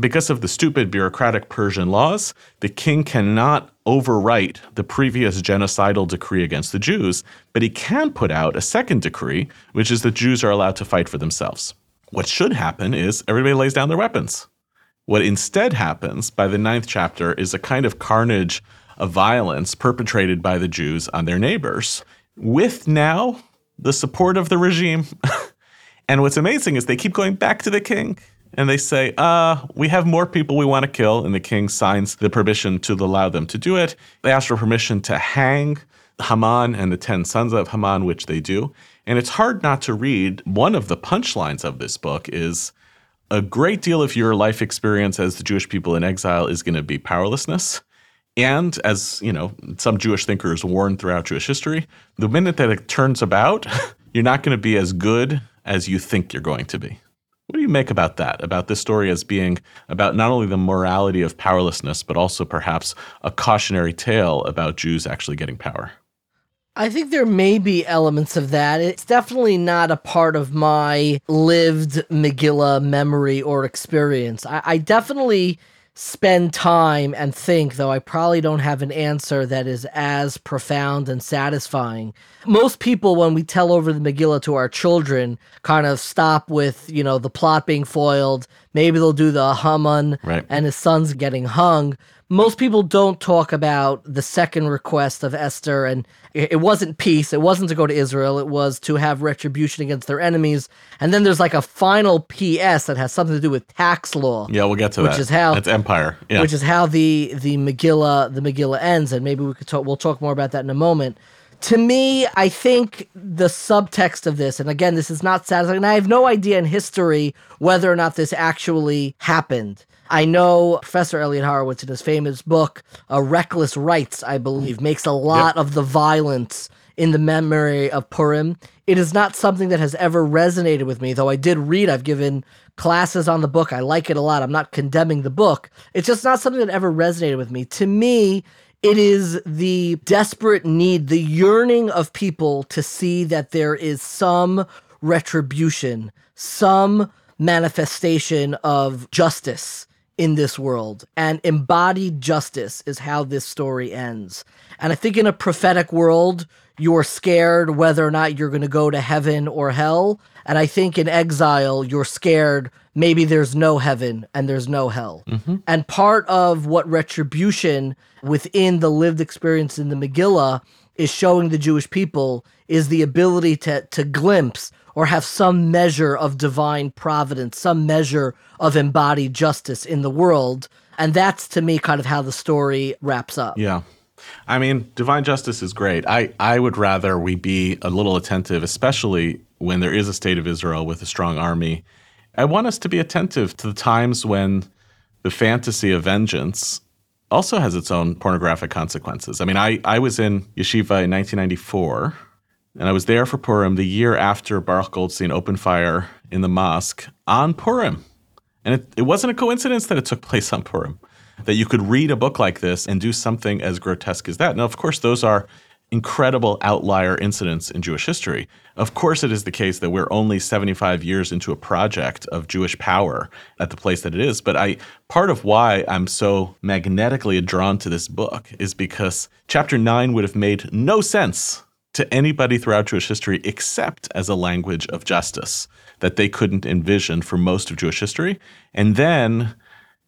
because of the stupid bureaucratic Persian laws, the king cannot overwrite the previous genocidal decree against the Jews, but he can put out a second decree, which is that Jews are allowed to fight for themselves. What should happen is everybody lays down their weapons. What instead happens by the ninth chapter is a kind of carnage of violence perpetrated by the Jews on their neighbors, with now the support of the regime. and what's amazing is they keep going back to the king and they say, uh, we have more people we want to kill. And the king signs the permission to allow them to do it. They ask for permission to hang Haman and the 10 sons of Haman, which they do. And it's hard not to read. One of the punchlines of this book is a great deal of your life experience as the Jewish people in exile is going to be powerlessness. And as, you know, some Jewish thinkers warned throughout Jewish history, the minute that it turns about, you're not going to be as good as you think you're going to be. What do you make about that? About this story as being about not only the morality of powerlessness, but also perhaps a cautionary tale about Jews actually getting power? I think there may be elements of that. It's definitely not a part of my lived Megillah memory or experience. I, I definitely spend time and think, though I probably don't have an answer that is as profound and satisfying. Most people, when we tell over the Megillah to our children, kind of stop with, you know, the plot being foiled. Maybe they'll do the Haman right. and his sons getting hung most people don't talk about the second request of Esther, and it wasn't peace. It wasn't to go to Israel. It was to have retribution against their enemies. And then there's like a final PS that has something to do with tax law. Yeah, we'll get to which that. Which is how it's empire. Yeah. Which is how the the Megillah the Megillah ends, and maybe we could talk. We'll talk more about that in a moment. To me, I think the subtext of this, and again, this is not satisfying. And I have no idea in history whether or not this actually happened. I know Professor Elliott Horowitz in his famous book, uh, Reckless Rites, I believe, makes a lot yep. of the violence in the memory of Purim. It is not something that has ever resonated with me, though I did read, I've given classes on the book. I like it a lot. I'm not condemning the book. It's just not something that ever resonated with me. To me, it is the desperate need, the yearning of people to see that there is some retribution, some manifestation of justice in this world. And embodied justice is how this story ends. And I think in a prophetic world, you're scared whether or not you're going to go to heaven or hell. And I think in exile, you're scared maybe there's no heaven and there's no hell. Mm-hmm. And part of what retribution within the lived experience in the Megillah is showing the Jewish people is the ability to, to glimpse or have some measure of divine providence, some measure of embodied justice in the world. And that's to me kind of how the story wraps up. Yeah. I mean, divine justice is great. I, I would rather we be a little attentive, especially when there is a state of Israel with a strong army. I want us to be attentive to the times when the fantasy of vengeance also has its own pornographic consequences. I mean, I, I was in yeshiva in 1994 and I was there for Purim the year after Baruch Goldstein opened fire in the mosque on Purim. And it, it wasn't a coincidence that it took place on Purim, that you could read a book like this and do something as grotesque as that. Now, of course, those are incredible outlier incidents in Jewish history. Of course, it is the case that we're only 75 years into a project of Jewish power at the place that it is. But I part of why I'm so magnetically drawn to this book is because chapter 9 would have made no sense to anybody throughout Jewish history except as a language of justice that they couldn't envision for most of Jewish history. And then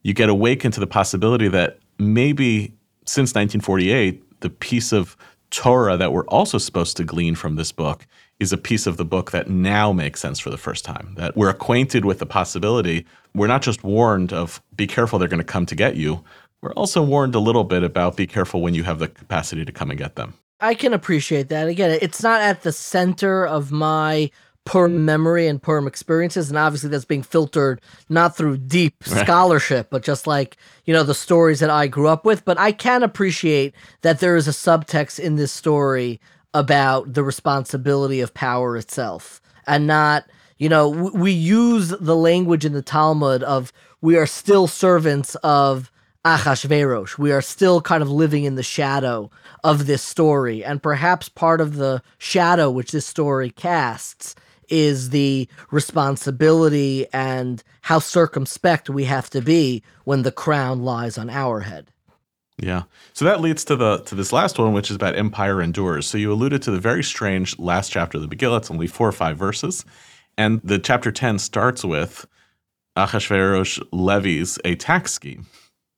you get awakened to the possibility that maybe since 1948, the piece of Torah that we're also supposed to glean from this book is a piece of the book that now makes sense for the first time. That we're acquainted with the possibility. We're not just warned of be careful, they're going to come to get you. We're also warned a little bit about be careful when you have the capacity to come and get them. I can appreciate that. Again, it's not at the center of my Purim memory and Purim experiences, and obviously that's being filtered not through deep scholarship, but just like you know the stories that I grew up with. But I can appreciate that there is a subtext in this story about the responsibility of power itself, and not you know we use the language in the Talmud of we are still servants of Achashverosh. We are still kind of living in the shadow of this story. And perhaps part of the shadow which this story casts is the responsibility and how circumspect we have to be when the crown lies on our head. Yeah. So that leads to the to this last one, which is about empire endures. So you alluded to the very strange last chapter of the Megillah. It's only four or five verses. And the chapter 10 starts with Achashverosh levies a tax scheme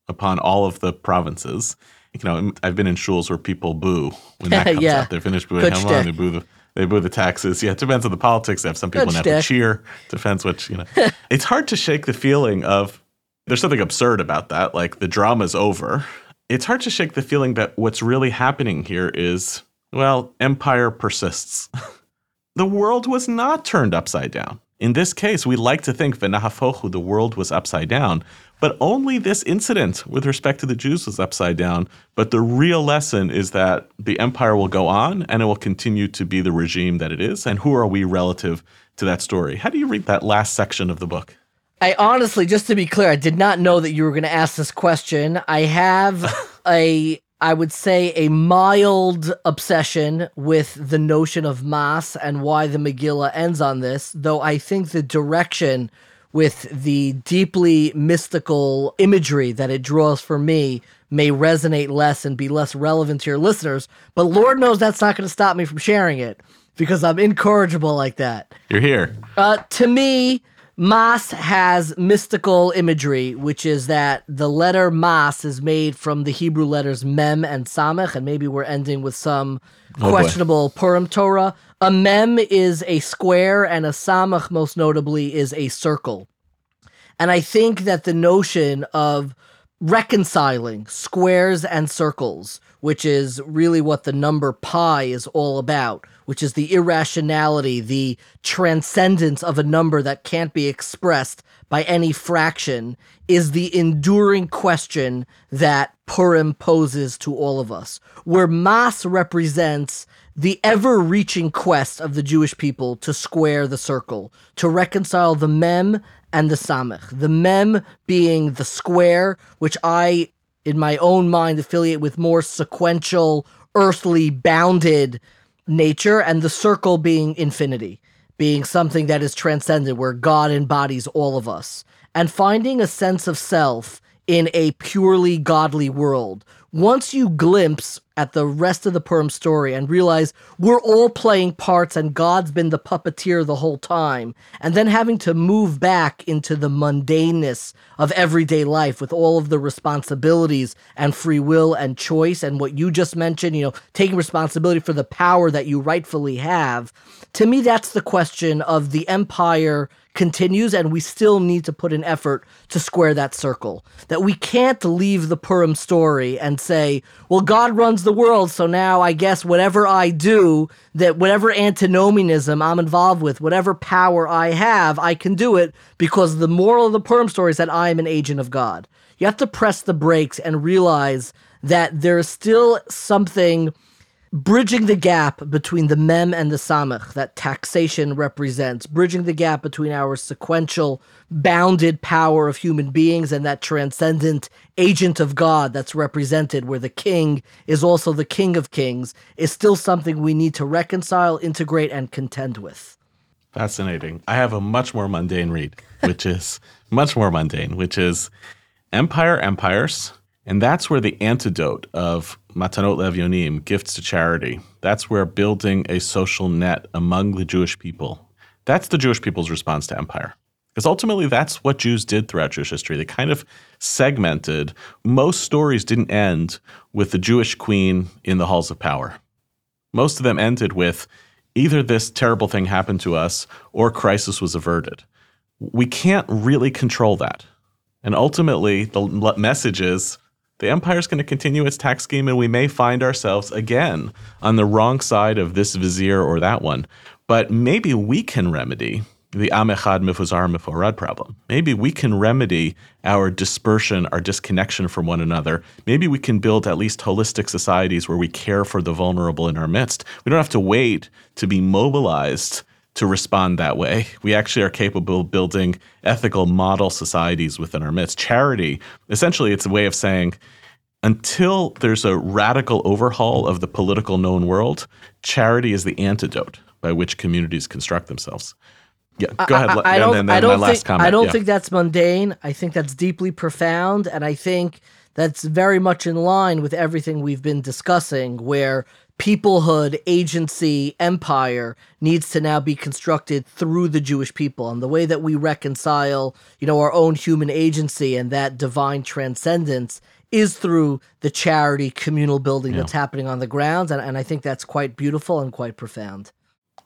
upon all of the provinces. You know, I've been in shuls where people boo when that comes Yeah. out. They're finished booing Good Haman, they boo the they boo the taxes. Yeah, it depends on the politics. They have some people Good that have to cheer. Depends which, you know. it's hard to shake the feeling of there's something absurd about that. Like the drama's over. It's hard to shake the feeling that what's really happening here is, well, empire persists. the world was not turned upside down. In this case, we like to think Venahafochu, the world was upside down, but only this incident with respect to the Jews was upside down. But the real lesson is that the empire will go on and it will continue to be the regime that it is. And who are we relative to that story? How do you read that last section of the book? I honestly, just to be clear, I did not know that you were going to ask this question. I have a, I would say, a mild obsession with the notion of mass and why the Megillah ends on this, though I think the direction with the deeply mystical imagery that it draws for me may resonate less and be less relevant to your listeners. But Lord knows that's not going to stop me from sharing it because I'm incorrigible like that. You're here. Uh, to me, Mas has mystical imagery, which is that the letter Mas is made from the Hebrew letters Mem and Samech, and maybe we're ending with some Oh, boy. questionable Purim Torah. A Mem is a square, and a Samech, most notably, is a circle. And I think that the notion of reconciling squares and circles, which is really what the number pi is all about, which is the irrationality, the transcendence of a number that can't be expressed by any fraction, is the enduring question that Purim poses to all of us, where Mas represents the ever reaching quest of the Jewish people to square the circle, to reconcile the Mem and the Samech. The Mem being the square, which I, in my own mind, affiliate with more sequential, earthly, bounded nature, and the circle being infinity, being something that is transcendent, where God embodies all of us, and finding a sense of self in a purely godly world. Once you glimpse at the rest of the Purim story and realize we're all playing parts and God's been the puppeteer the whole time, and then having to move back into the mundaneness of everyday life with all of the responsibilities and free will and choice and what you just mentioned, you know, taking responsibility for the power that you rightfully have. To me, that's the question of the empire continues and we still need to put an effort to square that circle. That we can't leave the Purim story and say, well, God runs the world, so now I guess whatever I do, that whatever antinomianism I'm involved with, whatever power I have, I can do it because the moral of the Purim story is that I am an agent of God. You have to press the brakes and realize that there is still something bridging the gap between the mem and the samech that taxation represents, bridging the gap between our sequential, bounded power of human beings and that transcendent agent of God that's represented, where the king is also the king of kings, is still something we need to reconcile, integrate, and contend with. Fascinating. I have a much more mundane read, which is much more mundane, which is Empire Empires. And that's where the antidote of Matanot Levionim, gifts to charity, that's where building a social net among the Jewish people, that's the Jewish people's response to empire. Because ultimately, that's what Jews did throughout Jewish history. They kind of segmented. Most stories didn't end with the Jewish queen in the halls of power. Most of them ended with either this terrible thing happened to us or crisis was averted. We can't really control that. And ultimately, the message is the empire is going to continue its tax scheme, and we may find ourselves again on the wrong side of this vizier or that one. But maybe we can remedy the Amechad Mifuzar Miforad problem. Maybe we can remedy our dispersion, our disconnection from one another. Maybe we can build at least holistic societies where we care for the vulnerable in our midst. We don't have to wait to be mobilized to respond that way. We actually are capable of building ethical model societies within our midst. Charity, essentially, it's a way of saying, until there's a radical overhaul of the political known world, charity is the antidote. by which communities construct themselves. Yeah, go ahead. I, I, I don't, and then I don't my think, last comment. I don't yeah. think that's mundane. I think that's deeply profound. And I think that's very much in line with everything we've been discussing, where peoplehood, agency, empire needs to now be constructed through the Jewish people. And the way that we reconcile, you know, our own human agency and that divine transcendence is through the charity communal building Yeah. that's happening on the grounds. And, and I think that's quite beautiful and quite profound.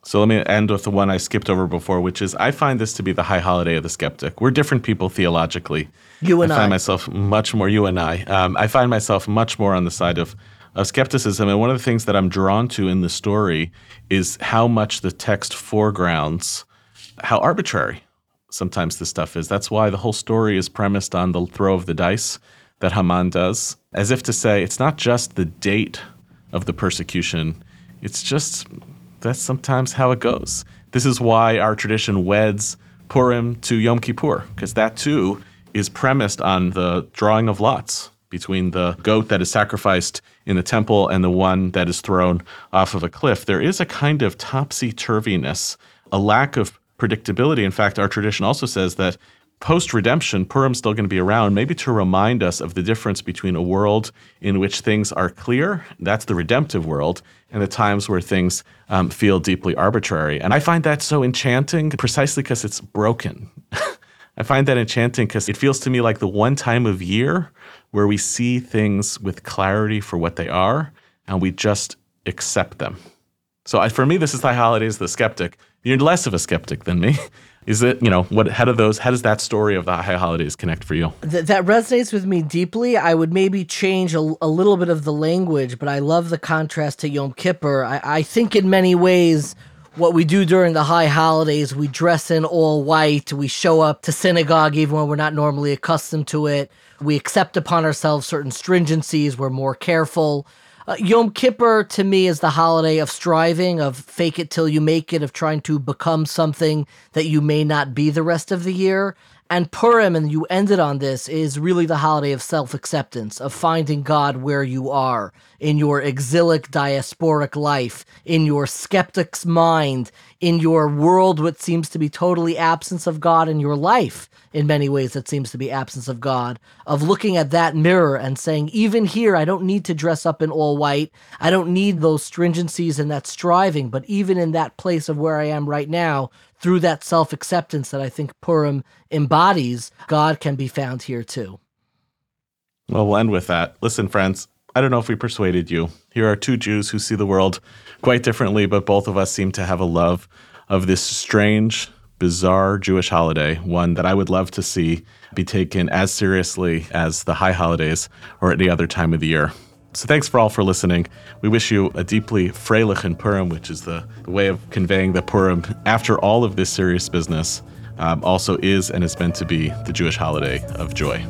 So let me end with the one I skipped over before, which is I find this to be the high holiday of the skeptic. We're different people theologically. You and I find myself much more you and I. Um, I find myself much more on the side of of skepticism, and one of the things that I'm drawn to in the story is how much the text foregrounds how arbitrary sometimes this stuff is. That's why the whole story is premised on the throw of the dice that Haman does, as if to say it's not just the date of the persecution, it's just that's sometimes how it goes. This is why our tradition weds Purim to Yom Kippur, because that too is premised on the drawing of lots between the goat that is sacrificed in the temple and the one that is thrown off of a cliff. There is a kind of topsy turviness, a lack of predictability. In fact, our tradition also says that post redemption, Purim's still going to be around, maybe to remind us of the difference between a world in which things are clear, that's the redemptive world, and the times where things um, feel deeply arbitrary. And I find that so enchanting precisely because it's broken. I find that enchanting because it feels to me like the one time of year where we see things with clarity for what they are and we just accept them. So I, for me, this is the holidays the skeptic. You're less of a skeptic than me. Is it, you know, what, how do those, how does that story of the high holidays connect for you? Th- that resonates with me deeply. I would maybe change a, a little bit of the language, but I love the contrast to Yom Kippur. I, I think in many ways, what we do during the high holidays, we dress in all white, we show up to synagogue even when we're not normally accustomed to it, we accept upon ourselves certain stringencies, we're more careful. Uh, Yom Kippur to me is the holiday of striving, of fake it till you make it, of trying to become something that you may not be the rest of the year. And Purim, and you ended on this, is really the holiday of self acceptance, of finding God where you are, in your exilic diasporic life, in your skeptic's mind, in your world, what seems to be totally absence of God in your life. In many ways, it seems to be absence of God, of looking at that mirror and saying, even here, I don't need to dress up in all white. I don't need those stringencies and that striving. But even in that place of where I am right now, through that self acceptance that I think Purim embodies, God can be found here too. Well, we'll end with that. Listen, friends, I don't know if we persuaded you. Here are two Jews who see the world quite differently, but both of us seem to have a love of this strange, bizarre Jewish holiday, one that I would love to see be taken as seriously as the high holidays or any other time of the year. So thanks for all for listening. We wish you a deeply Freilichen Purim, which is the, the way of conveying that Purim, after all of this serious business, um, also is and is meant to be the Jewish holiday of joy.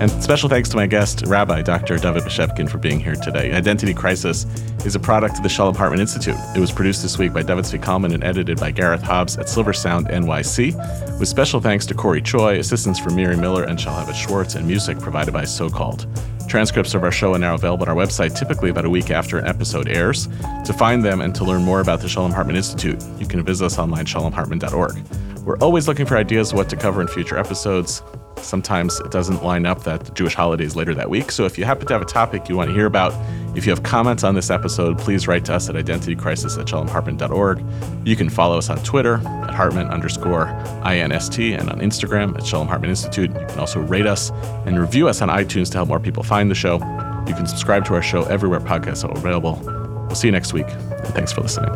And special thanks to my guest, Rabbi Dr. David Bashevkin, for being here today. Identity Crisis is a product of the Shalom Hartman Institute. It was produced this week by David Kalman and edited by Gareth Hobbs at Silver Sound NYC, with special thanks to Corey Choi, assistance from Miri Miller and Shalhavet Schwartz, and music provided by So Called. Transcripts of our show are now available on our website, typically about a week after an episode airs. To find them and to learn more about the Shalom Hartman Institute, you can visit us online, shalomhartman.org. We're always looking for ideas of what to cover in future episodes. Sometimes it doesn't line up that the Jewish holidays later that week. So if you happen to have a topic you want to hear about, if you have comments on this episode, please write to us at identitycrisis at shalomhartman.org. You can follow us on Twitter at Hartman underscore INST and on Instagram at Shalom Hartman Institute. You can also rate us and review us on iTunes to help more people find the show. You can subscribe to our show everywhere podcasts are available. We'll see you next week, and thanks for listening.